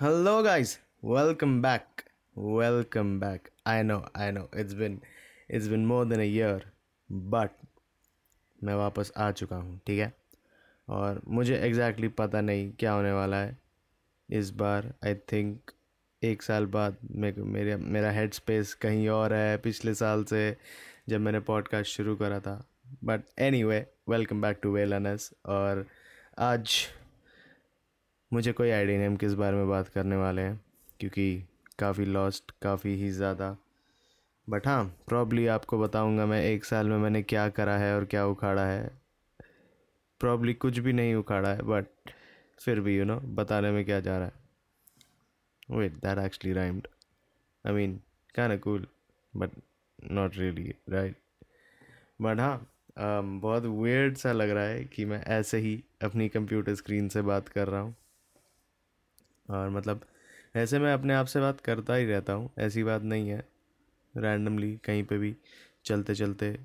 Hello guys, welcome back. Welcome back. I know, I know. It's been it's been more than a year, but मैं वापस आ चुका हूँ ठीक है और मुझे एग्जैक्टली exactly पता नहीं क्या होने वाला है इस बार आई थिंक एक साल बाद मेरे मेरे मेरा हेड स्पेस कहीं और है पिछले साल से जब मैंने पॉडकास्ट शुरू करा था but anyway welcome back to wellness और आज मुझे कोई आइडिया नहीं हम किस बारे में बात करने वाले हैं? क्योंकि काफ़ी लॉस्ट काफ़ी ही ज़्यादा। बट हाँ प्रॉब्ली आपको बताऊँगा मैं एक साल में मैंने क्या करा है और क्या उखाड़ा है। प्रॉब्ली कुछ भी नहीं उखाड़ा है बट फिर भी यू you नो know, बताने में क्या जा रहा है। Wait that actually rhymed I mean of cool but not really right? But हाँ um, बहुत वेर्ड सा लग रहा है कि मैं ऐसे ही अपनी कंप्यूटर स्क्रीन से बात कर रहा हूँ। और मतलब ऐसे मैं अपने आप से बात करता ही रहता हूँ, ऐसी बात नहीं है। रैंडमली कहीं पे भी चलते चलते,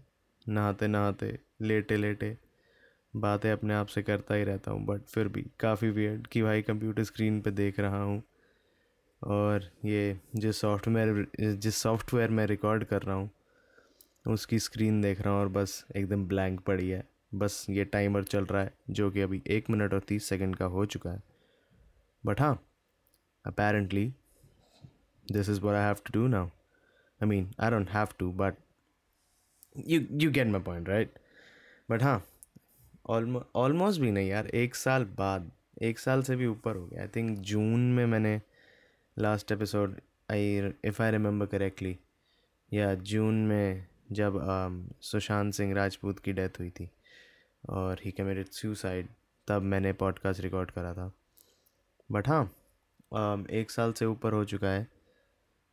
नहाते नहाते, लेटे लेटे बातें अपने आप से करता ही रहता हूँ बट फिर भी काफ़ी वियर्ड कि भाई कंप्यूटर स्क्रीन पे देख रहा हूँ और ये जिस सॉफ्टवेयर जिस सॉफ्टवेयर में रिकॉर्ड कर रहा हूँ, उसकी स्क्रीन देख रहा हूँ और बस एकदम ब्लैंक पड़ी है। बस ये टाइमर चल रहा है, जो कि अभी एक मिनट और तीस सेकंड का हो चुका है। बट हाँ apparently, this is what i have to do now. I mean, i don't have to, but you you get my point, right? But हाँ ऑलमोस्ट भी नहीं यार, एक साल बाद, एक साल से भी ऊपर हो गया। आई थिंक जून में मैंने last episode I if I remember correctly या जून में जब सुशांत सिंह राजपूत की डेथ हुई थी और ही कमिटेड सुसाइड तब मैंने पॉडकास्ट रिकॉर्ड करा था। बट हाँ एक साल से ऊपर हो चुका है।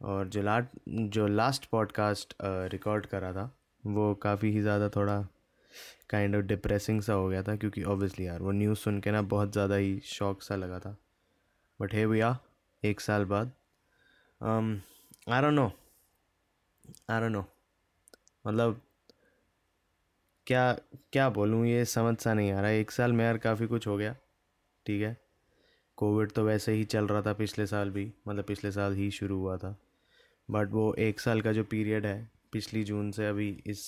और जो लाट, जो लास्ट पॉडकास्ट रिकॉर्ड करा था, वो काफ़ी ही ज़्यादा थोड़ा काइंड ऑफ़ डिप्रेसिंग सा हो गया था, क्योंकि ऑब्वियसली यार, वो न्यूज़ सुन के ना बहुत ज़्यादा ही शौक सा लगा था। बट हे भैया एक साल बाद। आई नो आई नो मतलब क्या क्या बोलूँ, ये समझ सा नहीं आ रहा है। एक साल में यार काफ़ी कुछ हो गया, ठीक है? कोविड तो वैसे ही चल रहा था पिछले साल भी मतलब पिछले साल ही शुरू हुआ था। बट वो एक साल का जो पीरियड है पिछली जून से अभी इस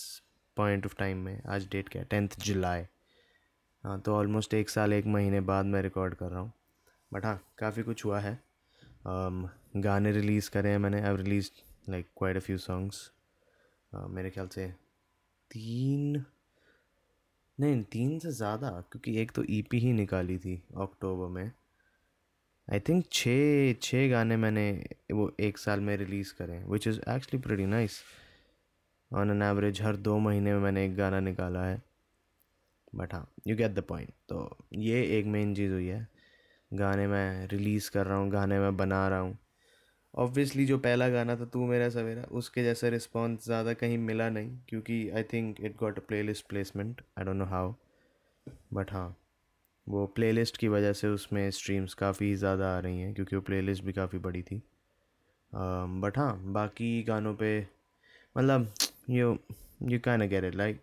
पॉइंट ऑफ़ टाइम में आज डेट क्या है टेंथ जुलाई हाँ तो ऑलमोस्ट एक साल एक महीने बाद मैं रिकॉर्ड कर रहा हूँ। बट हाँ काफ़ी कुछ हुआ है। Um, गाने रिलीज़ करे हैं मैंने I release like quite a few songs मेरे ख्याल से तीन नहीं तीन से ज़्यादा क्योंकि एक तो ईपी e ही निकाली थी अक्टूबर में। आई थिंक छः छः गाने मैंने वो एक साल में रिलीज़ करे which is actually pretty nice on an average हर दो महीने में मैंने एक गाना निकाला है। बट हाँ यू गेट द पॉइंट तो ये एक मेन चीज़ हुई है। गाने मैं रिलीज़ कर रहा हूँ, गाने मैं बना रहा हूँ। ऑब्वियसली जो पहला गाना था, तू मेरा सवेरा, उसके जैसा रिस्पॉन्स ज़्यादा कहीं मिला नहीं, क्योंकि I think it got a play list placement I don't know how but हाँ वो प्लेलिस्ट की वजह से उसमें स्ट्रीम्स काफ़ी ज़्यादा आ रही हैं, क्योंकि वो प्लेलिस्ट भी काफ़ी बड़ी थी। बट हाँ बाकी गानों पे मतलब you you can get it like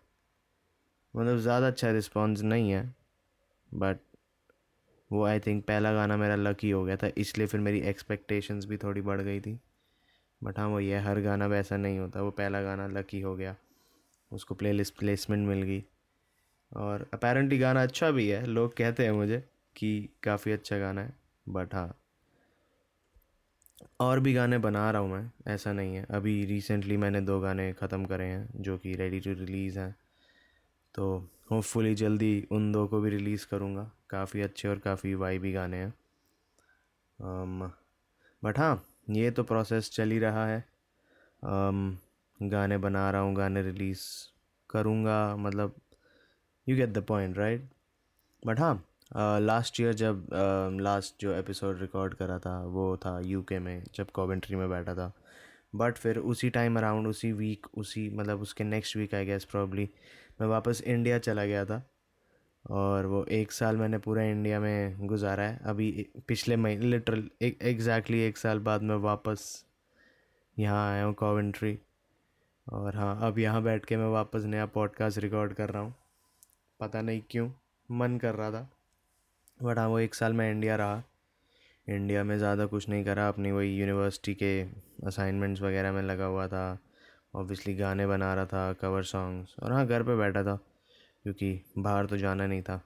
मतलब ज़्यादा अच्छा रिस्पॉन्स नहीं है बट वो आई थिंक पहला गाना मेरा लकी हो गया था, इसलिए फिर मेरी एक्सपेक्टेशंस भी थोड़ी बढ़ गई थी। बट हाँ वो ये हर गाना वैसा नहीं होता, वो पहला गाना लकी हो गया, उसको प्ले लिस्ट प्लेसमेंट मिल गई। और अपेरेंटली गाना अच्छा भी है लोग कहते हैं मुझे कि काफ़ी अच्छा गाना है बट हाँ। और भी गाने बना रहा हूँ मैं ऐसा नहीं है। अभी रिसेंटली मैंने दो गाने ख़त्म करे हैं जो कि रेडी टू रिलीज़ हैं। तो होपफुली जल्दी उन दो को भी रिलीज़ करूँगा। काफ़ी अच्छे और काफ़ी वाई भी गाने हैं। बट हाँ ये तो प्रोसेस चल ही रहा है। Um, गाने बना रहा हूँ गाने रिलीज़ करूँगा मतलब you get the point right but हाँ लास्ट ईयर जब लास्ट uh, जो एपिसोड रिकॉर्ड करा था वो था यूके में जब कॉवेंट्री में बैठा था। बट फिर उसी टाइम अराउंड उसी वीक उसी मतलब उसके next week I guess probably मैं वापस इंडिया चला गया था। और वो एक साल मैंने पूरा इंडिया में गुजारा है। अभी पिछले महीने लिटरल एक एग्जैक्टली एक साल बाद मैं वापस यहाँ आया हूँ कॉवेंट्री और हाँ अब यहाँ बैठ के मैं वापस नया पॉडकास्ट रिकॉर्ड कर रहा हूँ। पता नहीं क्यों मन कर रहा था। बट हाँ वो एक साल मैं इंडिया रहा। इंडिया में ज़्यादा कुछ नहीं करा अपनी, वही यूनिवर्सिटी के असाइनमेंट्स वगैरह में लगा हुआ था। ऑब्वियसली गाने बना रहा था कवर सॉन्ग्स और हाँ घर पे बैठा था, क्योंकि बाहर तो जाना नहीं था।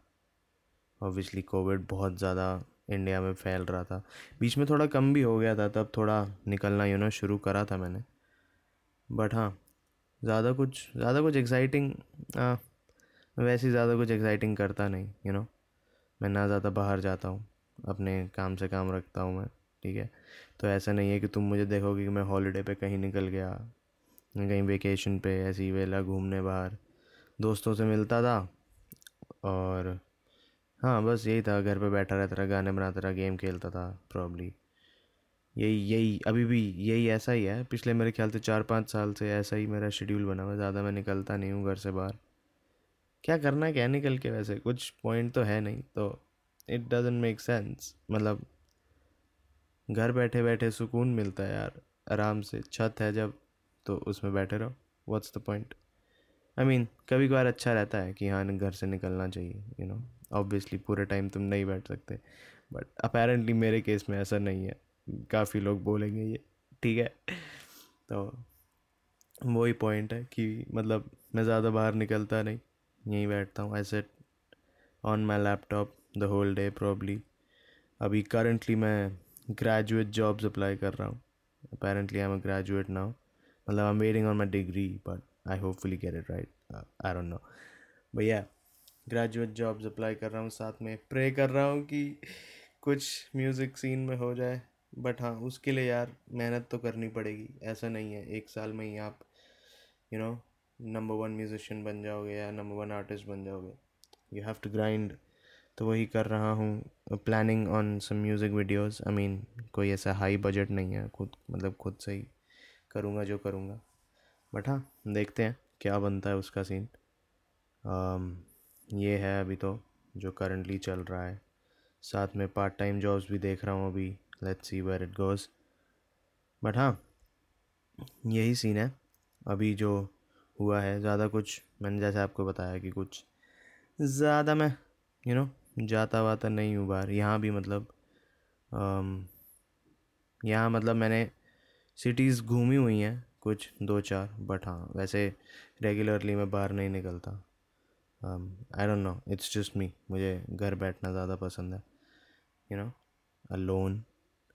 ऑब्वियसली कोविड बहुत ज़्यादा इंडिया में फैल रहा था। बीच में थोड़ा कम भी हो गया था, तब थोड़ा निकलना यू नो शुरू करा था मैंने। बट हाँ ज़्यादा कुछ ज़्यादा कुछ एक्साइटिंग वैसे ज़्यादा कुछ एक्साइटिंग करता नहीं यू नो मैं ना ज़्यादा बाहर जाता हूँ, अपने काम से काम रखता हूँ मैं, ठीक है. तो ऐसा नहीं है कि तुम मुझे देखोगे कि मैं हॉलीडे पे कहीं निकल गया, कहीं वेकेशन पे, ऐसी वेला घूमने बाहर. दोस्तों से मिलता था और हाँ बस यही था, घर पे बैठा रहता था, गाने बनाता था गेम खेलता था प्रॉब्ली यही यही, अभी भी यही ऐसा ही है. पिछले मेरे ख्याल से चार पाँच साल से ऐसा ही मेरा शेड्यूल बना हुआ ज़्यादा मैं निकलता नहीं हूँ घर से बाहर. क्या करना क्या निकल के वैसे? कुछ पॉइंट तो है नहीं तो इट डजेंट मेक सेंस मतलब घर बैठे बैठे सुकून मिलता है यार, आराम से। छत है जब तो उसमें बैठे रहो। What's the point I mean कभी कभार अच्छा रहता है कि हाँ घर से निकलना चाहिए यू नो ऑब्वियसली पूरे टाइम तुम नहीं बैठ सकते। बट अपेरेंटली मेरे केस में ऐसा नहीं है। काफ़ी लोग बोलेंगे ये, ठीक है? तो वही पॉइंट है कि मतलब मैं ज़्यादा बाहर निकलता नहीं। यहीं बैठता हूँ I sat on my laptop the whole day probably अभी करंटली मैं ग्रेजुएट जॉब्स अप्लाई कर रहा हूँ। Apparently I am graduate now मतलब I am waiting on my degree but I hopefully get it right I don't know भैया graduate jobs apply कर रहा हूँ, साथ में प्रे कर रहा हूँ कि कुछ म्यूज़िक सीन में हो जाए। बट हाँ उसके लिए यार मेहनत तो करनी पड़ेगी। ऐसा नहीं है, एक साल में ही आप you know number one musician बन जाओगे या नंबर वन आर्टिस्ट बन जाओगे। यू हैव टू ग्राइंड तो वही कर रहा हूँ। Planning on some music videos I mean कोई ऐसा हाई बजट नहीं है। खुद मतलब खुद से ही करूँगा जो करूँगा। बट हाँ देखते हैं क्या बनता है उसका सीन um, ये है अभी तो जो करंटली चल रहा है। साथ में पार्ट टाइम जॉब्स भी देख रहा हूँ अभी। Let's see where it goes but हाँ यही सीन है। अभी जो हुआ है ज़्यादा कुछ मैंने जैसे आपको बताया कि कुछ ज़्यादा मैं यू you नो know, जाता वाता नहीं हूँ बाहर। यहाँ भी मतलब यहाँ मतलब मैंने सिटीज़ घूमी हुई हैं कुछ दो चार बट हाँ वैसे रेगुलरली मैं बाहर नहीं निकलता। I don't know it's just me मुझे घर बैठना ज़्यादा पसंद है you know alone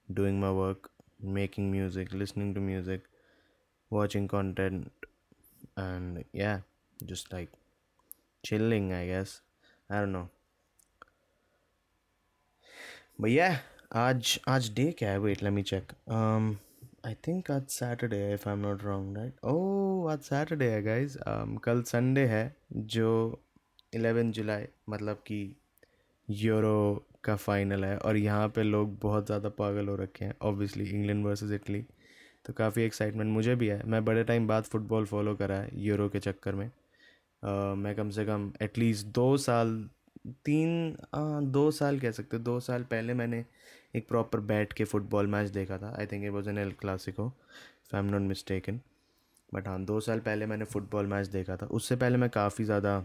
doing my work making music listening to music watching content, and yeah, just like chilling, I guess. I don't know. But yeah, आज आज day क्या है? Wait let me check I think आज Saturday है if I am not wrong right oh आज Saturday है guys um, कल Sunday है जो इलेवन जुलाई मतलब कि यूरो का फाइनल है और यहाँ पे लोग बहुत ज़्यादा पागल हो रखे हैं ऑब्वियसली इंग्लैंड वर्सेस इटली तो काफ़ी एक्साइटमेंट मुझे भी है। मैं बड़े टाइम बाद फुटबॉल फॉलो करा है यूरो के चक्कर में। आ, मैं कम से कम एटलीस्ट दो साल तीन आ, दो साल कह सकते दो साल पहले मैंने एक प्रॉपर बैठ के फुटबॉल मैच देखा था। I think it was an El Clasico if I am not mistaken but हाँ दो साल पहले मैंने फ़ुटबॉल मैच देखा था। उससे पहले मैं काफ़ी ज़्यादा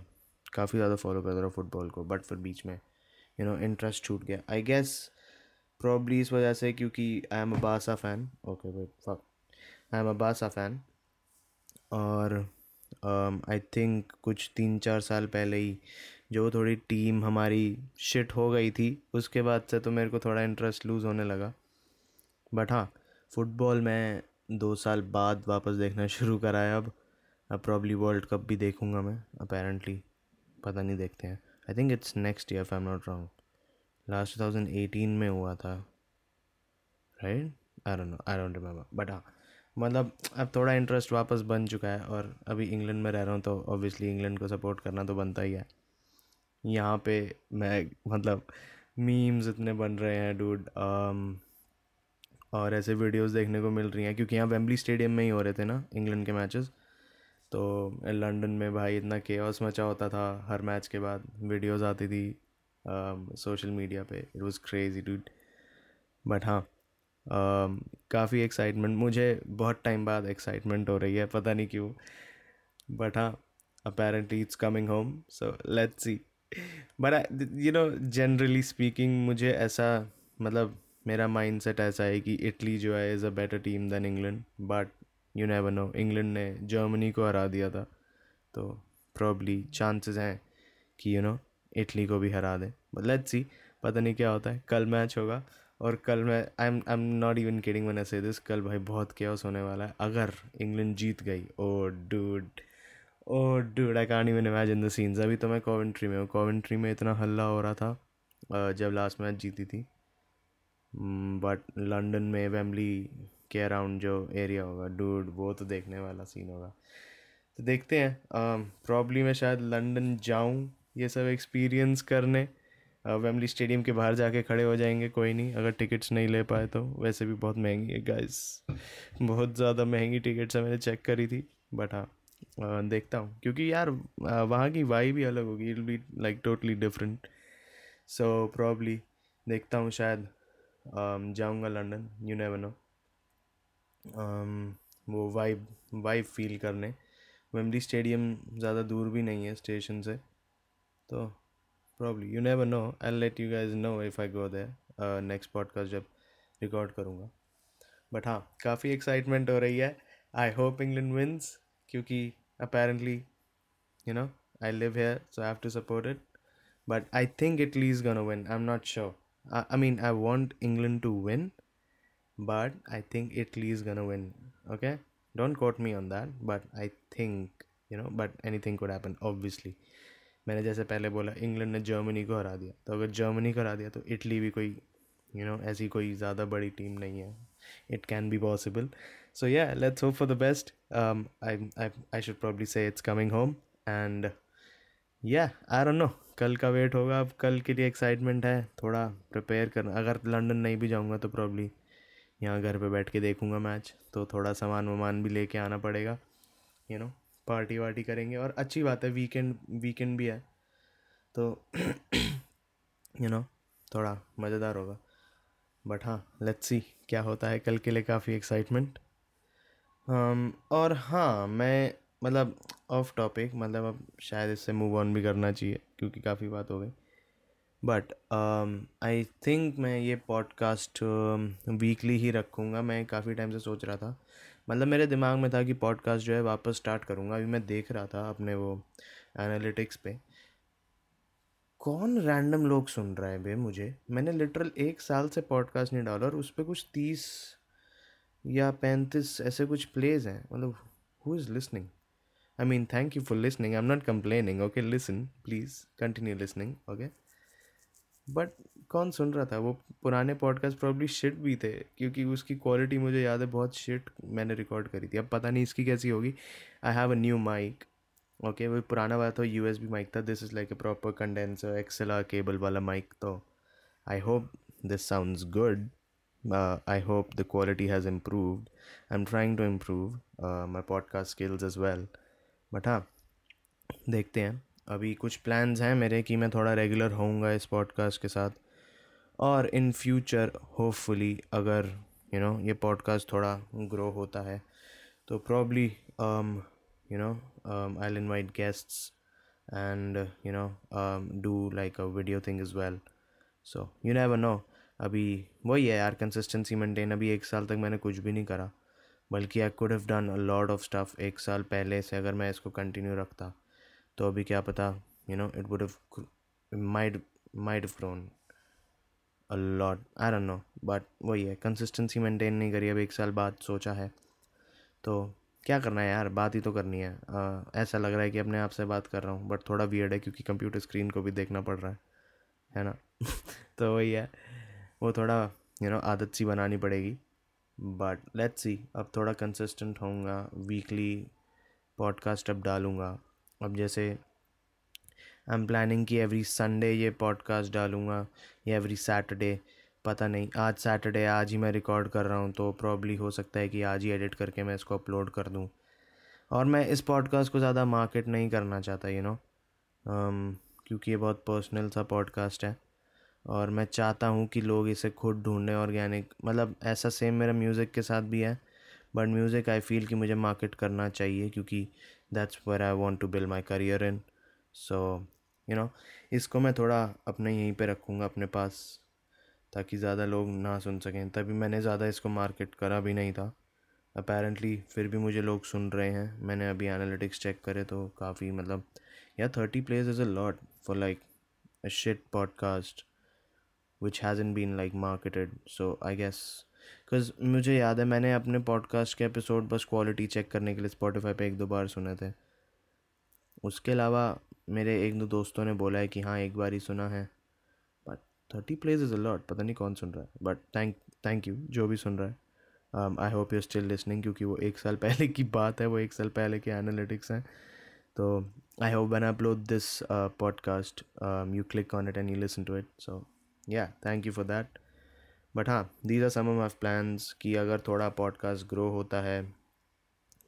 काफ़ी ज़्यादा फॉलो करता रहा फुटबॉल को बट फिर बीच में यू नो इंटरेस्ट छूट गया। आई गेस प्रॉब्ली इस वजह से क्योंकि आई एम अ बासा fan okay fuck I am a बासा फ़ैन और आई um, थिंक कुछ तीन चार साल पहले ही जो थोड़ी टीम हमारी शिट हो गई थी उसके बाद से तो मेरे को थोड़ा इंटरेस्ट लूज़ होने लगा। बट हाँ फुटबॉल मैं दो साल बाद वापस देखना शुरू करा है अब। अब प्रॉब्ली वर्ल्ड कप भी देखूँगा मैं अपेरेंटली पता नहीं देखते हैं। I think it's next year I am not wrong last two thousand eighteen में हुआ था। Right I don't know I don't remember but हाँ मतलब अब थोड़ा इंटरेस्ट वापस बन चुका है और अभी इंग्लैंड में रह रहा हूँ तो ऑब्वियसली इंग्लैंड को सपोर्ट करना तो बनता ही है। यहाँ पे मैं मतलब मीम्स इतने बन रहे हैं डूड um, और ऐसे वीडियोस देखने को मिल रही हैं क्योंकि यहाँ वेम्बली स्टेडियम में ही हो रहे थे ना इंग्लैंड के मैचेस तो लंदन में भाई इतना केओस मचा होता था हर मैच के बाद वीडियोस आती थी सोशल मीडिया पे। It was crazy dude but हाँ काफ़ी एक्साइटमेंट मुझे बहुत टाइम बाद एक्साइटमेंट हो रही है, पता नहीं क्यों। बट हाँ apparently it's coming home so let's see but you know generally speaking मुझे ऐसा मतलब मेरा माइंड सेट ऐसा है कि इटली जो है is a better team than England but you never know England ने जर्मनी को हरा दिया था तो प्रॉब्ली चांसेस हैं कि यू नो इटली को भी हरा दें। लेट्स सी पता नहीं क्या होता है। कल मैच होगा और कल मैं I am I am not even kidding मैंने से दिस कल भाई बहुत केयस होने वाला है। अगर इंग्लैंड जीत गई ओ dude oh dude I can't even imagine the scenes अभी तो मैं कॉवेंट्री में हूँ। कॉवेंट्री में इतना हल्ला हो रहा था जब लास्ट मैच जीती थी। बट hmm, लंदन में वेमली के अराउंड जो एरिया होगा डूड वो तो देखने वाला सीन होगा। तो देखते हैं प्रॉब्ली मैं शायद लंदन जाऊँ ये सब एक्सपीरियंस करने। वेमली स्टेडियम के बाहर जाके खड़े हो जाएँगे, कोई नहीं, अगर टिकट्स नहीं ले पाए तो। वैसे भी बहुत महँगी है गाइस बहुत ज़्यादा महँगी टिकट्स है, मैंने चेक करी थी बट हाँ देखता हूँ। क्योंकि यार वहाँ की वाई भी अलग होगी it be like totally different so probably देखता हूँ शायद जाऊँगा लंदन यू नेवर नो वो वाइब वाइब फील करने। वेमली स्टेडियम ज़्यादा दूर भी नहीं है स्टेशन से तो Probably you never know I let you guys know if I go there next podcast जब रिकॉर्ड करूँगा बट हाँ काफ़ी एक्साइटमेंट हो रही है आई होप इंग्लैंड विंस क्योंकि apparently you know I live here so I have to support it but I think Italy is gonna win. I'm not sure. I, I mean, I want England to win, but I think Italy is gonna win. Okay, don't quote me on that, but I think you know, but anything could happen, obviously. मैंने जैसे पहले बोला England ने Germany को हरा दिया। तो अगर जर्मनी को हरा दिया तो इटली भी कोई यू you नो know, ऐसी कोई ज़्यादा बड़ी टीम नहीं है। It can be possible so yeah let's hope for the best I should probably say it's coming home and yeah I don't no कल का वेट होगा। अब कल के लिए एक्साइटमेंट है। थोड़ा प्रिपेयर करना। अगर लंदन नहीं भी जाऊँगा तो प्रॉब्ली यहाँ घर पे बैठ के देखूँगा मैच तो थोड़ा सामान वामान भी लेके आना पड़ेगा you you know know, party वार्टी करेंगे और अच्छी बात है वीकेंड वीकेंड भी है। तो यू नो थोड़ा मज़ेदार होगा। बट हाँ लेट्स सी क्या होता है कल के लिए काफ़ी एक्साइटमेंट um, और हाँ मैं मतलब ऑफ़ टॉपिक मतलब अब शायद इससे मूव ऑन भी करना चाहिए क्योंकि काफ़ी बात हो गई। बट आई थिंक मैं ये पॉडकास्ट वीकली um, ही रखूँगा। मैं काफ़ी टाइम से सोच रहा था। मतलब मेरे दिमाग में था कि पॉडकास्ट जो है वापस स्टार्ट करूँगा। अभी मैं देख रहा था अपने वो एनालिटिक्स पे। कौन रैंडम लोग सुन रहे हैं बे मुझे? मैंने लिटरल एक साल से पॉडकास्ट नहीं डाला और उस पर कुछ तीस या पैंतीस ऐसे कुछ प्लेज हैं। मतलब who is listening I mean thank you for listening I am not complaining okay listen please continue listening okay but कौन सुन रहा था? वो पुराने पॉडकास्ट प्रॉब्ली शिट भी थे, क्योंकि उसकी क्वालिटी मुझे याद है, बहुत शिट मैंने रिकॉर्ड करी थी। अब पता नहीं इसकी कैसी होगी। I have a new mic okay वो पुराना वाला था यू एस बी माइक था। This is like a proper condenser XLR cable वाला माइक तो। I hope this sounds good I hope the quality has improved I am trying to improve my podcast skills as well but हाँ देखते हैं। अभी कुछ plans हैं मेरे कि मैं थोड़ा रेगुलर होऊँगा इस पॉडकास्ट के साथ। और इन फ्यूचर होपफुली अगर यू नो ये पॉडकास्ट थोड़ा ग्रो होता है तो probably you know I invite guests and you know do like a video thing as well so you never know अभी वही है यार कंसिस्टेंसी मेंटेन अभी एक साल तक मैंने कुछ भी नहीं करा, बल्कि I could have done a lot of stuff एक साल पहले से अगर मैं इसको कंटिन्यू रखता तो अभी क्या पता you know it would have might might grown a lot I don't know but वही है कंसिस्टेंसी मेंटेन नहीं करी अब एक साल बाद सोचा है। तो क्या करना है यार? बात ही तो करनी है। आ, ऐसा लग रहा है कि अपने आप से बात कर रहा हूँ बट थोड़ा वियर्ड है क्योंकि कंप्यूटर स्क्रीन को भी देखना पड़ रहा है। है ना? तो वही है। वो थोड़ा यू नो आदत सी बनानी पड़ेगी। बट लेट्स सी अब थोड़ा कंसिस्टेंट होऊँगा। वीकली पॉडकास्ट अब डालूँगा। अब जैसे आई एम प्लानिंग कि एवरी संडे ये पॉडकास्ट डालूँगा या एवरी सैटरडे पता नहीं। आज सैटरडे आज ही मैं रिकॉर्ड कर रहा हूँ तो प्रॉब्ली हो सकता है कि आज ही एडिट करके मैं इसको अपलोड कर दूँ। और मैं इस पॉडकास्ट को ज़्यादा मार्केट नहीं करना चाहता you you know know? um, क्योंकि ये बहुत पर्सनल सा पॉडकास्ट है। और मैं चाहता हूँ कि लोग इसे खुद ढूंढें ऑर्गेनिक मतलब ऐसा सेम मेरा म्यूज़िक के साथ भी है बट म्यूज़िक आई फील कि मुझे मार्केट करना चाहिए क्योंकि that's where I want to build my career in so you know इसको मैं थोड़ा अपने यहीं पे रखूँगा, अपने पास, ताकि ज़्यादा लोग ना सुन सकें। तभी मैंने ज़्यादा इसको मार्केट करा भी नहीं था। अपेरेंटली फिर भी मुझे लोग सुन रहे हैं। मैंने अभी एनालिटिक्स चेक करे तो काफ़ी मतलब या thirty plays is a lot for like a shit podcast which hasn't been like marketed so I guess because मुझे याद है मैंने अपने पॉडकास्ट के एपिसोड बस क्वालिटी चेक करने के लिए स्पॉटिफाई पे एक दो बार सुने थे। उसके अलावा मेरे एक दो दोस्तों ने बोला है कि हाँ एक बार ही सुना है। But thirty plays is a lot पता नहीं कौन सुन रहा है। बट थैंक थैंक यू जो भी सुन रहा है। I hope you still listening क्योंकि वो एक साल पहले की बात है, वो एक साल पहले के एनालिटिक्स हैं। तो I hope when upload this podcast you click on it and you listen to it so yeah thank you for that but हाँ these are some of plans कि अगर थोड़ा पॉडकास्ट ग्रो होता है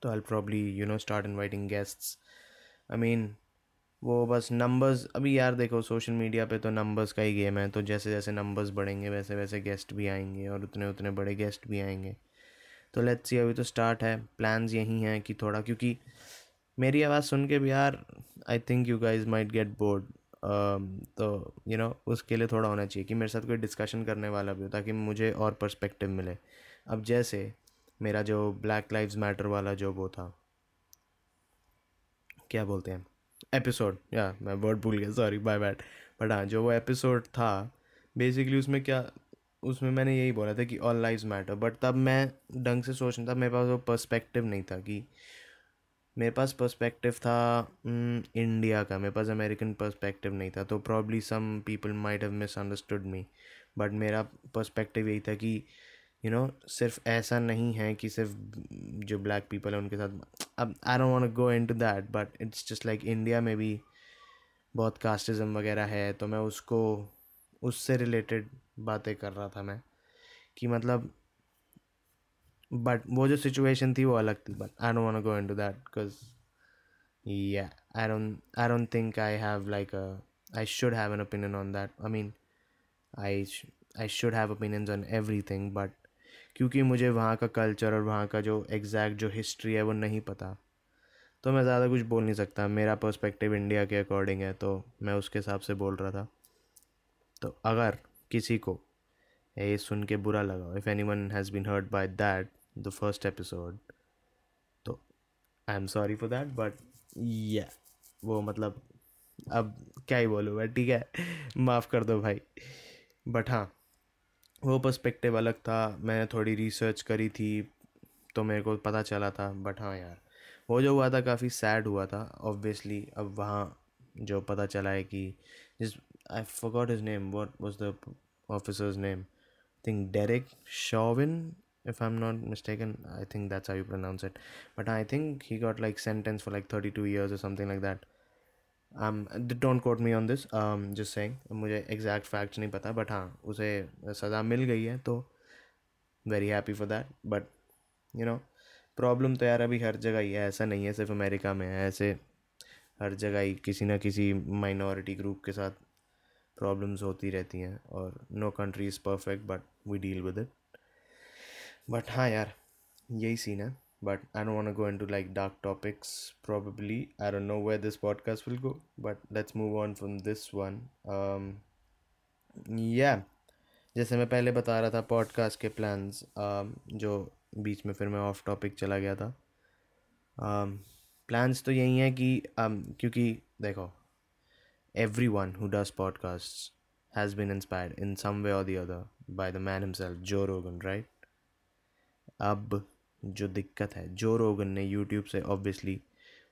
तो I probably you know start inviting guests I mean वो बस numbers अभी यार देखो सोशल मीडिया पे तो नंबर्स का ही गेम है तो जैसे जैसे नंबर्स बढ़ेंगे वैसे वैसे गेस्ट भी आएँगे और उतने उतने बड़े गेस्ट भी आएँगे। तो लेट्स सी अभी तो स्टार्ट है प्लान्स यही हैं कि थोड़ा क्योंकि मेरी आवाज़ सुन के भी यार I think you guys might get bored तो यू you नो know, उसके लिए थोड़ा होना चाहिए कि मेरे साथ कोई डिस्कशन करने वाला भी हो ताकि मुझे और पर्सपेक्टिव मिले। अब जैसे मेरा जो ब्लैक लाइव्स मैटर वाला जो वो था क्या बोलते हैं? एपिसोड या मैं वर्ड भूल गया सॉरी बाय बैड बट हाँ जो वो एपिसोड था बेसिकली उसमें क्या, उसमें मैंने यही बोला था कि ऑल लाइव मैटर बट तब मैं ढंग से सोच था, मेरे पास वो पर्सपेक्टिव नहीं था कि, मेरे पास पर्सपेक्टिव था इंडिया का, मेरे पास अमेरिकन पर्सपेक्टिव नहीं था. तो probably some people might have misunderstood me but मेरा पर्सपेक्टिव यही था कि यू नो सिर्फ़ ऐसा नहीं है कि सिर्फ़ जो ब्लैक पीपल है उनके साथ, अब I don't want go into that but it's just like India में भी बहुत कास्टिज़म वगैरह है तो मैं उसको, उससे रिलेटेड बातें कर रहा था मैं, कि मतलब बट वो जो सिचुएशन थी वो अलग थी but I don't want go into that because yeah, i don't I don't think I have like a, i should have an opinion on I mean, i sh- i should have opinions on everything, but क्योंकि मुझे वहाँ का culture और वहाँ का जो exact जो history है वो नहीं पता। तो मैं ज़्यादा कुछ बोल नहीं सकता। मेरा पर्सपेक्टिव इंडिया के अकॉर्डिंग है तो मैं उसके हिसाब से बोल रहा था। तो अगर किसी को ये सुन के बुरा लगा if anyone has been hurt by that the first episode तो I am sorry for that but yeah वो मतलब अब क्या ही बोलूँ ठीक है? माफ़ कर दो भाई। बट हाँ वो पर्सपेक्टिव अलग था। मैंने थोड़ी रिसर्च करी थी तो मेरे को पता चला था बट हाँ यार, वो जो हुआ था काफ़ी सैड हुआ था ऑब्वियसली अब वहाँ जो पता चला है कि जिस I thought his name what was the officer's name I think Derek Chauvin if I am not mistaken I think that's I you pronounce it but I think he got like sentence for like thirty two years something like that don't quote me on this. Um just saying, मुझे exact facts नहीं पता but हाँ उसे सज़ा मिल गई है तो very happy for that. But you know problem तो यार अभी हर जगह ही है, ऐसा नहीं है, सिर्फ़ अमेरिका में है, ऐसे हर जगह ही किसी ना किसी माइनॉरिटी ग्रुप के साथ प्रॉब्लम्स होती रहती हैं, और no country is perfect but we deal with it but हाँ यार, यही सीन है। but I don't want to go into like dark topics. Probably I don't know where this podcast will go, but let's move on from this one. Um, yeah, जैसे मैं पहले बता रहा था पॉडकास्ट के प्लान्स um, जो बीच में फिर मैं ऑफ टॉपिक चला गया था प्लान्स um, तो यही है कि um, क्योंकि देखो everyone who does podcast has been inspired in some way और the other by the man himself Joe Rogan right अब जो दिक्कत है, जो रोगन ने यूट्यूब से ऑब्वियसली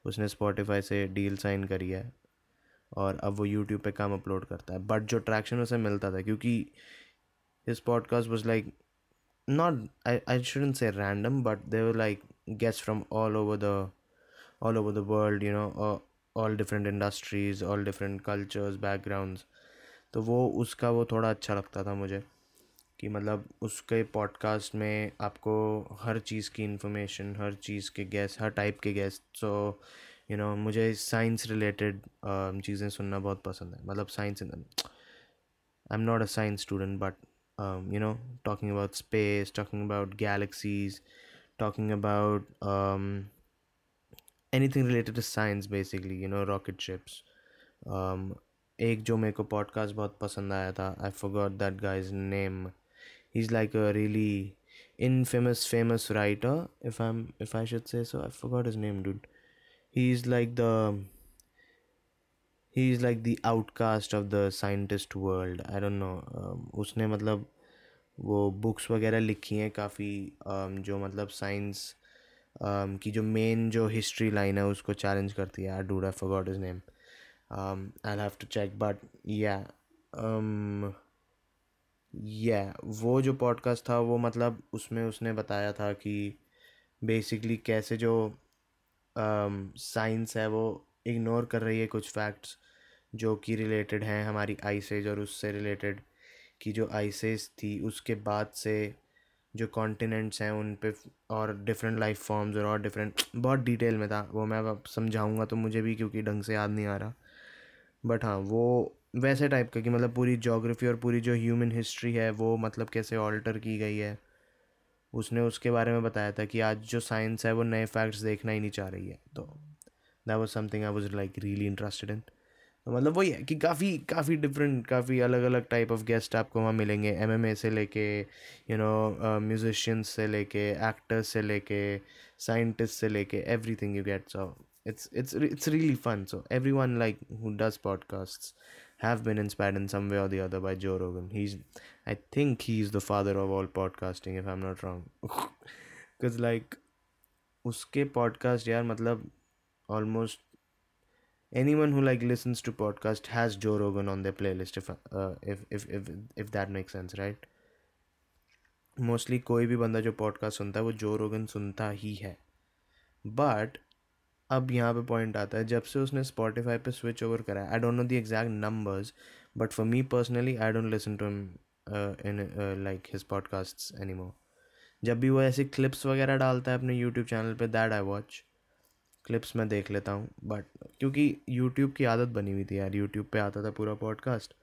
उसने स्पॉटिफाई से डील साइन करी है और अब वो यूट्यूब पे काम अपलोड करता है। बट जो ट्रैक्शन उसे मिलता था, क्योंकि his podcast was like not I I shouldn't say random but they were like guest from all over the all over the world you know all different industries all different cultures backgrounds तो वो, उसका वो थोड़ा अच्छा लगता था मुझे। कि मतलब उसके पॉडकास्ट में आपको हर चीज़ की इन्फॉर्मेशन हर चीज़ के गेस्ट हर टाइप के गेस्ट सो यू नो मुझे साइंस रिलेटेड चीज़ें सुनना बहुत पसंद है. मतलब science I am not a science student but you know talking about space talking about galaxies talking about anything related to science basically you know rocket ships. Um, एक जो मेरे को पॉडकास्ट बहुत पसंद आया था I forgot that guy's name he is like a really infamous famous writer if i'm if i should say so i forgot his name dude he's like the he's like the outcast of the scientist world i don't know um, उसने मतलब वो books वगैरह लिखी हैं काफ़ी um, जो मतलब science um, की जो मेन जो हिस्ट्री लाइन है उसको चैलेंज करती है I dude I forgot his name I have to check but yeah yeah वो जो पॉडकास्ट था वो मतलब उसमें उसने बताया था कि बेसिकली कैसे जो साइंस um, है वो इग्नोर कर रही है कुछ फैक्ट्स जो कि रिलेटेड हैं हमारी आइसेज और उससे रिलेटेड कि जो आइसेज थी उसके बाद से जो कॉन्टिनेंट्स हैं उन पे और डिफरेंट लाइफ फॉर्म्स और डिफरेंट बहुत डिटेल में था वो मैं अब समझाऊँगा तो मुझे भी क्योंकि ढंग से याद नहीं आ रहा। बट हाँ वो वैसे टाइप का कि मतलब पूरी जोग्राफी और पूरी जो ह्यूमन हिस्ट्री है, वो मतलब कैसे ऑल्टर की गई है? उसने उसके बारे में बताया था कि आज जो साइंस है, वो नए फैक्ट्स देखना ही नहीं चाह रही है। तो that was something I was like really interested in तो मतलब वही है कि काफ़ी काफ़ी डिफरेंट काफ़ी अलग अलग टाइप ऑफ़ गेस्ट आपको वहाँ मिलेंगे। एमएमए से लेके यू नो म्यूजिशियंस से लेके एक्टर्स से लेके साइंटिस्ट से लेके thing you get so it's it's it's really fun. So, everyone, like, who does podcasts have been inspired in some way or the other by joe rogan he's i think he's the father of all podcasting if i'm not wrong because like उसके podcast यार मतलब almost anyone who like listens to podcast has joe rogan on their playlist if uh, if, if if if that makes sense right mostly कोई भी बंदा जो podcast सुनता है वो जो रोगन सुनता ही है बट अब यहाँ पे पॉइंट आता है, जब से उसने स्पॉटिफाई पे स्विच ओवर करा है I don't know the exact numbers but for me personally I don't listen to him in like his podcast any more जब भी वो ऐसे क्लिप्स वगैरह डालता है अपने यूट्यूब चैनल पे दैट आई वॉच क्लिप्स मैं देख लेता हूँ बट क्योंकि यूट्यूब की आदत बनी हुई थी यार यूट्यूब पे आता था पूरा पॉडकास्ट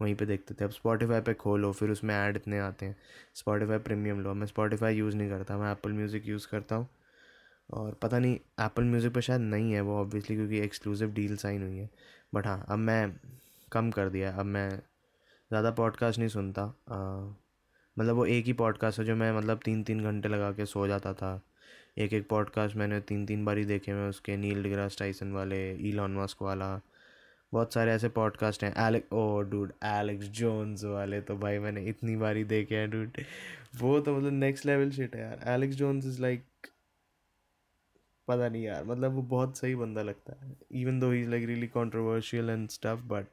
वहीं पे देखते थे। अब स्पॉटिफाई पे खोलो, फिर उसमें ऐड इतने आते हैं। स्पॉटिफाई प्रीमियम लो। मैं स्पॉटिफाई यूज़ नहीं करता, मैं एप्पल म्यूज़िक यूज़ करता हूँ। और पता नहीं एप्पल म्यूज़िक पे शायद नहीं है वो ऑब्वियसली क्योंकि एक्सक्लूसिव डील साइन हुई है। बट हाँ अब मैं कम कर दिया अब मैं ज़्यादा पॉडकास्ट नहीं सुनता। मतलब वो एक ही पॉडकास्ट है जो मैं मतलब तीन तीन घंटे लगा के सो जाता था। एक एक पॉडकास्ट मैंने तीन तीन बार ही देखे मैं उसके नील डिग्रास टाइसन वाले ईलॉन मस्क वाला। बहुत सारे ऐसे पॉडकास्ट हैं। Alec oh dude Alex Jones वाले तो भाई मैंने इतनी बार ही देखे हैं डूड वो तो मतलब नेक्स्ट लेवल शिट है यार। एलेक्स जोन्स इज़ लाइक पता नहीं यार मतलब वो बहुत सही बंदा लगता है। Even though he like really controversial and stuff but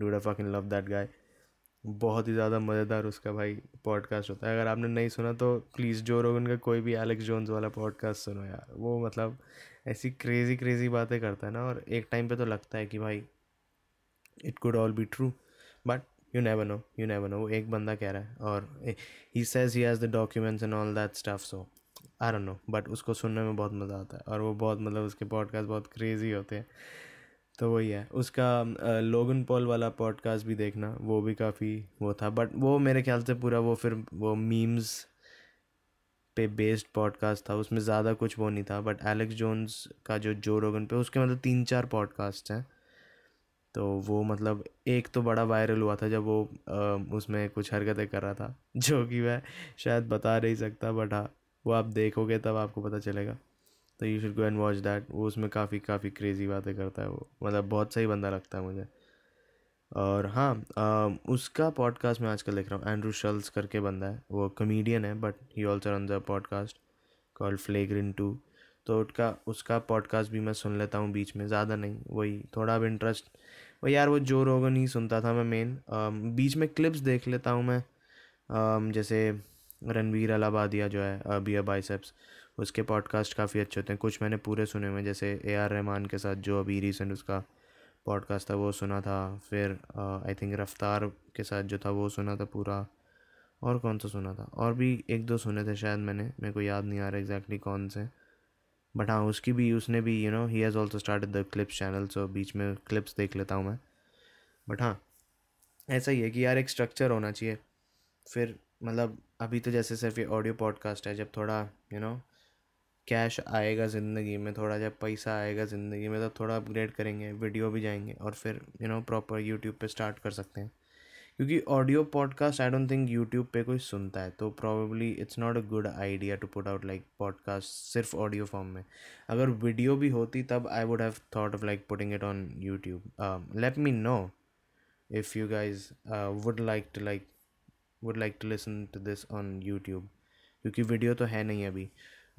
dude I fucking love that guy बहुत ही ज़्यादा मज़ेदार उसका भाई पॉडकास्ट होता है। अगर आपने नहीं सुना तो प्लीज़ जो रोगन का कोई भी एलेक्स जोन्स वाला पॉडकास्ट सुनो यार। वो मतलब ऐसी क्रेज़ी क्रेज़ी बातें करता है ना, और एक टाइम पे तो लगता है कि भाई it could all be true but you never know you never know वो एक बंदा कह रहा है और he says he has the documents and all that stuff so I don't know but उसको सुनने में बहुत मज़ा आता है और वो बहुत मतलब उसके पॉडकास्ट बहुत क्रेज़ी होते हैं। तो वही है उसका लोगन पॉल वाला पॉडकास्ट भी देखना वो भी काफ़ी वो था बट वो मेरे ख्याल से पूरा वो फिर वो मीम्स पे बेस्ड पॉडकास्ट था उसमें ज़्यादा कुछ वो नहीं था बट एलेक्स जोन्स का जो जो रोगन पे उसके मतलब तीन चार पॉडकास्ट हैं। तो वो मतलब एक तो बड़ा वायरल हुआ था जब वो आ, उसमें कुछ हरकतें कर रहा था जो कि मैं शायद बता नहीं सकता बट हाँ। वो आप देखोगे तब आपको पता चलेगा। तो you should go and watch that वो उसमें काफ़ी काफ़ी क्रेज़ी बातें करता है वो। मतलब बहुत सही बंदा लगता है मुझे। और हाँ आ, उसका पॉडकास्ट मैं आजकल देख रहा हूँ। एंड्रू शल्स करके बंदा है। वो कमेडियन है but he also run the podcast called Flagrant two तो उसका उसका पॉडकास्ट भी मैं सुन लेता हूँ बीच में। ज़्यादा नहीं वही थोड़ा अब इंटरेस्ट वही यार वो जो रोगन ही सुनता था मैं मेन बीच में क्लिप्स देख लेता हूँ मैं। आ, जैसे रणवीर अलाबादिया जो है बिया बाइसेप्स उसके पॉडकास्ट काफ़ी अच्छे होते हैं। कुछ मैंने पूरे सुने हुए जैसे ए आर रहमान के साथ जो अभी रिसेंट उसका पॉडकास्ट था, वो सुना था। फिर आई थिंक रफ्तार के साथ जो था, वो सुना था पूरा। और कौन सा सुना था? और भी एक दो सुने थे शायद मैंने, मेरे को याद नहीं आ रहा एग्जैक्टली कौन से। बट हाँ उसकी भी, उसने भी you know he has also started the clips channel so बीच में क्लिप्स देख लेता हूँ मैं। बट हाँ ऐसा ही है कि यार एक स्ट्रक्चर होना चाहिए। फिर मतलब अभी तो जैसे सिर्फ़ ये ऑडियो पॉडकास्ट है जब थोड़ा you you know know, cash आएगा ज़िंदगी में थोड़ा जब पैसा आएगा ज़िंदगी में तो थोड़ा अपग्रेड करेंगे वीडियो भी जाएँगे और फिर यू नो प्रॉपर यूट्यूब पे स्टार्ट कर सकते हैं। क्योंकि audio podcast I don't think YouTube पे कोई सुनता है तो probably it's not a good idea to put out like podcast सिर्फ़ ऑडियो फॉर्म में। अगर वीडियो भी होती तब I would have thought of like putting it on YouTube let me know if you guys would like to like would like to listen to this on YouTube क्योंकि video तो है नहीं अभी।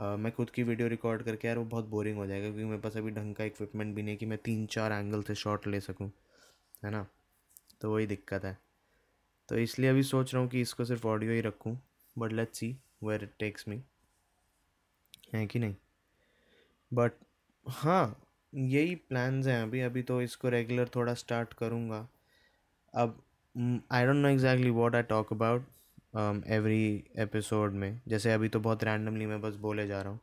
uh, मैं खुद की वीडियो रिकॉर्ड करके यार वो बहुत बोरिंग हो जाएगा क्योंकि मेरे पास अभी ढंग का इक्विपमेंट भी नहीं कि मैं तीन चार एंगल से शॉट ले सकूँ है ना? तो वही दिक्कत है। तो इसलिए अभी सोच रहा हूँ कि इसको सिर्फ़ ऑडियो ही रखूँ but let's see where it takes me है कि नहीं? बट हाँ यही प्लान्स हैं अभी। अभी तो इसको रेगुलर थोड़ा स्टार्ट करूँगा। अब I don't know exactly what I talk about every episode में। जैसे अभी तो बहुत रैंडमली मैं बस बोले जा रहा हूँ।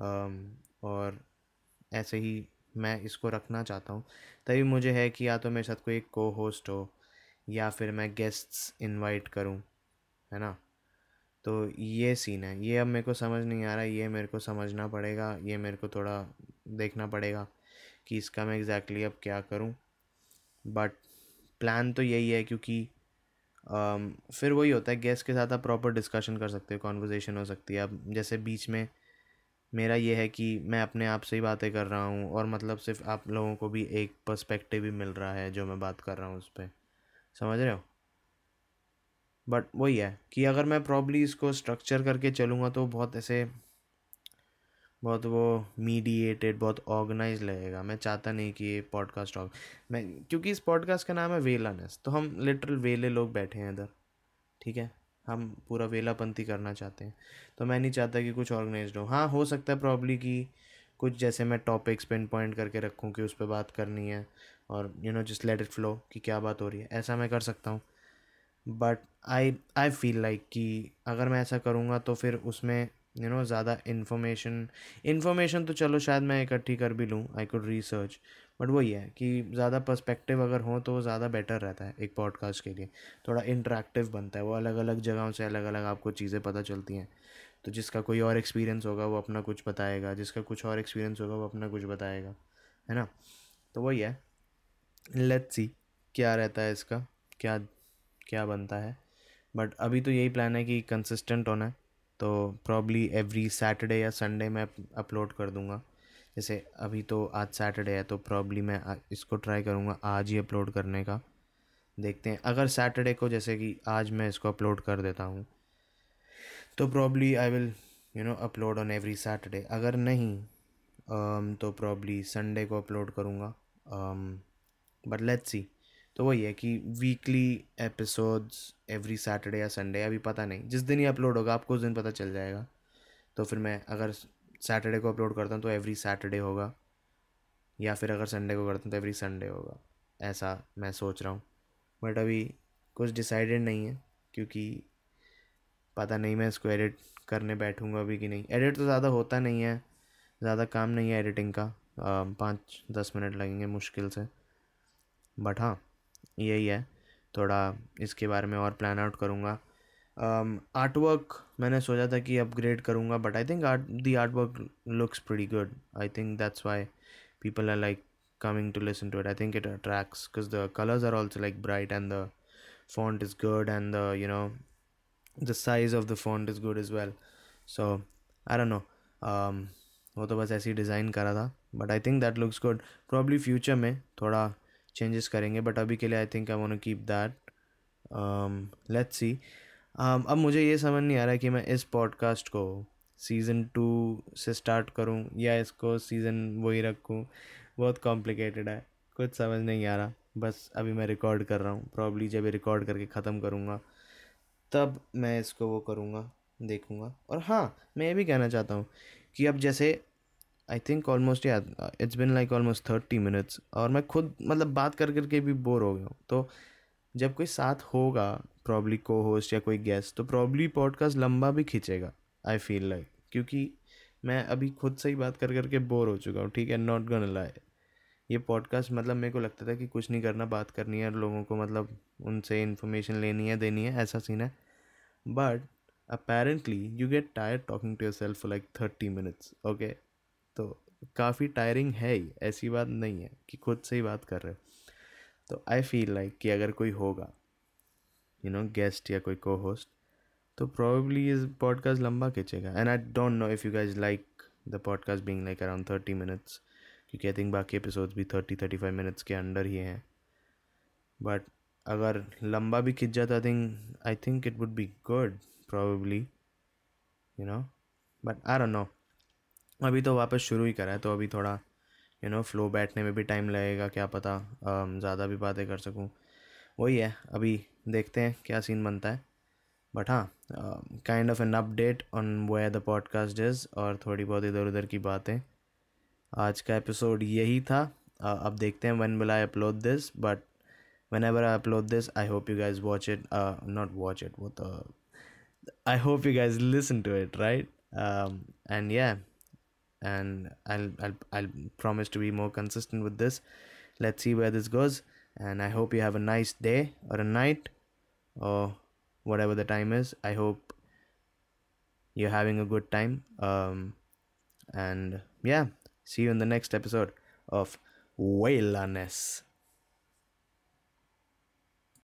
Um, और ऐसे ही मैं इसको रखना चाहता हूँ। तभी मुझे है कि या तो मेरे साथ कोई एक को होस्ट हो या फिर मैं गेस्ट्स इनवाइट करूँ है ना? तो ये सीन है। ये अब मेरे को समझ नहीं आ रहा ये मेरे को समझना पड़ेगा ये मेरे को थोड़ा देखना पड़ेगा कि इसका मैं एग्जैक्टली exactly अब क्या करूँ। बट प्लान तो यही है क्योंकि um, फिर वही होता है गेस्ट के साथ आप प्रॉपर डिस्कशन कर सकते हो कॉन्वर्जेसन हो सकती है। अब जैसे बीच में मेरा ये है कि मैं अपने आप से ही बातें कर रहा हूँ और मतलब सिर्फ़ आप लोगों को भी एक पर्सपेक्टिव भी मिल रहा है जो मैं बात कर रहा हूँ उस पर समझ रहे हो? बट वही है कि अगर मैं प्रॉब्ली इसको स्ट्रक्चर करके चलूँगा तो बहुत ऐसे बहुत वो मीडिएटेड बहुत ऑर्गेनाइज लगेगा। मैं चाहता नहीं कि ये पॉडकास्ट ऑग मैं क्योंकि इस पॉडकास्ट का नाम है वेलानेस। तो हम लिटरल वेले लोग बैठे हैं इधर। ठीक है? हम पूरा वेलापंथी करना चाहते हैं। तो मैं नहीं चाहता कि कुछ ऑर्गेनाइज हो। हाँ हो सकता है प्रॉब्ली कि कुछ जैसे मैं टॉपिक्स पिन पॉइंट करके रखूँ कि उस पर बात करनी है और you know just let it flow कि क्या बात हो रही है। ऐसा मैं कर सकता हूँ। But I I feel like कि अगर मैं ऐसा करूँगा तो फिर उसमें यू नो ज़्यादा इन्फॉर्मेशन इन्फॉर्मेशन तो चलो शायद मैं इकट्ठी कर भी लूँ आई कुड रिसर्च बट वही है कि ज़्यादा पर्सपेक्टिव अगर हो तो ज़्यादा बेटर रहता है एक पॉडकास्ट के लिए। थोड़ा इंटरेक्टिव बनता है, वो अलग अलग जगहों से अलग अलग आपको चीज़ें पता चलती हैं। तो जिसका कोई और एक्सपीरियंस होगा वो अपना कुछ बताएगा, जिसका कुछ और एक्सपीरियंस होगा वो अपना कुछ बताएगा, है ना? तो वही है। लेट्स सी क्या रहता है इसका, क्या क्या बनता है। बट अभी तो यही प्लान है कि कंसिस्टेंट होना है। तो प्रॉब्ली एवरी सैटरडे या संडे मैं अपलोड कर दूँगा। जैसे अभी तो आज सैटरडे है तो प्रॉब्ली मैं इसको ट्राई करूँगा आज ही अपलोड करने का। देखते हैं अगर सैटरडे को जैसे कि आज मैं इसको अपलोड कर देता हूँ तो probably I will you know upload on every Saturday अगर नहीं um, तो प्रॉब्ली संडे को अपलोड करूँगा। बट लेट्स सी तो वही है कि वीकली एपिसोड्स एवरी सैटरडे या संडे अभी पता नहीं। जिस दिन ही अपलोड होगा, आपको उस दिन पता चल जाएगा। तो फिर मैं अगर सैटरडे को अपलोड करता हूँ तो एवरी सैटरडे होगा। या फिर अगर संडे को करता हूँ तो एवरी संडे होगा। ऐसा मैं सोच रहा हूँ। बट अभी कुछ डिसाइडेड नहीं है, क्योंकि पता नहीं मैं इसको एडिट करने बैठूँगा अभी कि नहीं। एडिट तो ज़्यादा होता नहीं है। ज़्यादा काम नहीं है एडिटिंग का। पाँच, दस मिनट लगेंगे मुश्किल से। बट हाँ यही है। थोड़ा इसके बारे में और प्लान आउट करूँगा। आर्ट वर्क मैंने सोचा था कि अपग्रेड करूँगा but I think art the artwork looks pretty good I think that's why people are like coming to listen to it I think it attracts because the colours are also like bright and the font is good and the you know the size of the phone is good is well so are no वो तो बस ऐसे ही design करा था but I think that looks good probably future में थोड़ा changes करेंगे बट अभी के लिए I think I want keep that let's see अब मुझे ये समझ नहीं आ रहा कि मैं इस पॉडकास्ट को सीज़न टू से स्टार्ट करूँ या इसको सीज़न वही रखूँ। बहुत कॉम्प्लिकेटेड है। कुछ समझ नहीं आ रहा। बस अभी मैं रिकॉर्ड कर रहा हूँ। प्रॉब्ली जब रिकॉर्ड करके ख़त्म करूँगा, तब मैं इसको वो करूँगा, देखूँगा। और हाँ मैं ये भी कहना चाहता हूँ कि अब जैसे आई थिंक ऑलमोस्ट या it's been like almost thirty minutes और मैं खुद मतलब बात कर करके भी बोर हो गया हूँ। तो जब कोई साथ होगा प्रॉब्ली को होस्ट या कोई गेस्ट तो प्रॉब्ली पॉडकास्ट लंबा भी खींचेगा आई फील लाइक क्योंकि मैं अभी खुद से ही बात कर करके बोर हो चुका हूँ, ठीक है? नॉट गन लाए ये पॉडकास्ट मतलब मेरे को लगता था कि कुछ नहीं करना, बात करनी है और लोगों को मतलब उनसे इन्फॉर्मेशन लेनी है, देनी है, ऐसा सीन है। But apparently you get tired talking to yourself for like 30 minutes, okay? तो काफ़ी टायरिंग है ही, ऐसी बात नहीं है कि खुद से ही बात कर रहे तो आई फील लाइक कि अगर कोई होगा यू नो गेस्ट या कोई को होस्ट तो प्रॉब्ली इस पॉडकास्ट लंबा खींचेगा। And I don't know if you guys like the podcast being like around thirty minutes क्योंकि आई थिंक बाकी एपिसोड्स भी थर्टी थर्टी फाइव मिनट्स के अंडर ही हैं। बट अगर लंबा भी खिंच जाता I think I think it would be good probably you know but don't know अभी तो वापस शुरू ही करा है तो अभी थोड़ा यू नो फ्लो बैठने में भी टाइम लगेगा क्या पता ज़्यादा भी बातें कर सकूँ। वही है अभी देखते हैं क्या सीन बनता है। बट हाँ kind of an update on where the podcast is और थोड़ी बहुत इधर उधर की बातें। आज का एपिसोड यही था। Uh, अब देखते हैं when will I upload this but whenever I upload this I hope you guys watch it not watch it वो तो I hope you guys listen to it right and या and I'll, I'll I'll promise to be more consistent with this. Let's see where this goes, and I hope you have a nice day or a night, or whatever the time is. I hope you're having a good time. Um, and yeah, see you in the next episode of Wailaness.